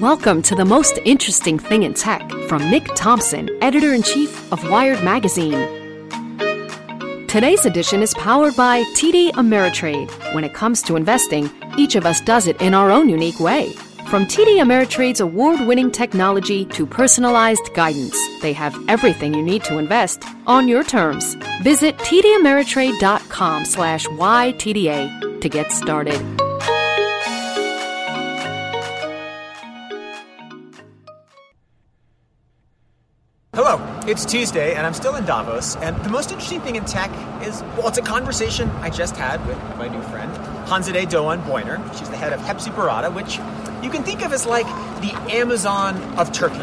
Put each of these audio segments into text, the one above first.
Welcome to the most interesting thing in tech from Nick Thompson, editor in chief of Wired Magazine. Today's edition is powered by TD Ameritrade. When it comes to investing, each of us does it in our own unique way. From TD Ameritrade's award-winning technology to personalized guidance, they have everything you need to invest on your terms. Visit tdameritrade.com slash YTDA to get started. Hello, it's Tuesday, and I'm still in Davos. And the most interesting thing in tech is, well, it's a conversation I just had with my new friend, Hanzade Doğan Boyner. She's the head of Hepsiburada, which you can think of as like the Amazon of Turkey.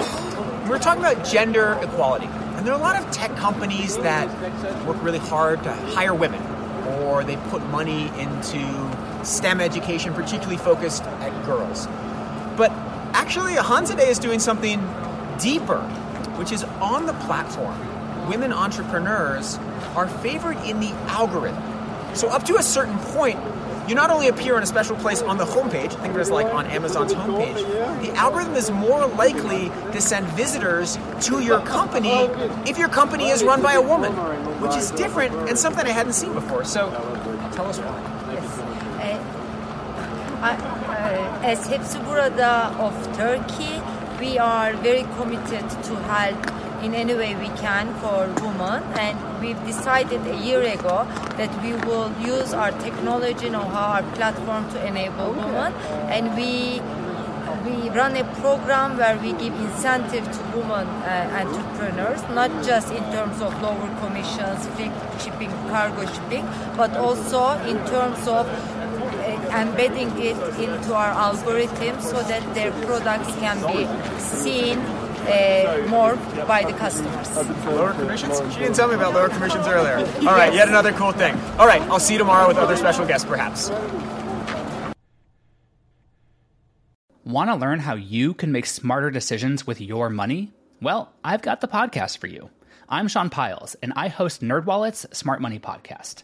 We're talking about gender equality. And there are a lot of tech companies that work really hard to hire women, or they put money into STEM education, particularly focused at girls. But actually, Hanzade is doing something deeper which is on the platform, women entrepreneurs are favored in the algorithm. So, up to a certain point, you not only appear in a special place on the homepage, think of it as like on Amazon's homepage, the algorithm is more likely to send visitors to your company if your company is run by a woman, which is different and something I hadn't seen before. So, tell us why. Yes. Uh, uh, as Hepsiburada of Turkey, we are very committed to help in any way we can for women. And we've decided a year ago that we will use our technology know-how our platform to enable women. And we we run a program where we give incentive to women uh, entrepreneurs not just in terms of lower commissions free shipping cargo shipping but also in terms of embedding it into our algorithm so that their products can be seen uh, more by the customers. Lower commissions? She didn't tell me about lower commissions earlier. All right, yet another cool thing. All right, I'll see you tomorrow with other special guests, perhaps. Want to learn how you can make smarter decisions with your money? Well, I've got the podcast for you. I'm Sean Pyles, and I host NerdWallet's Smart Money Podcast.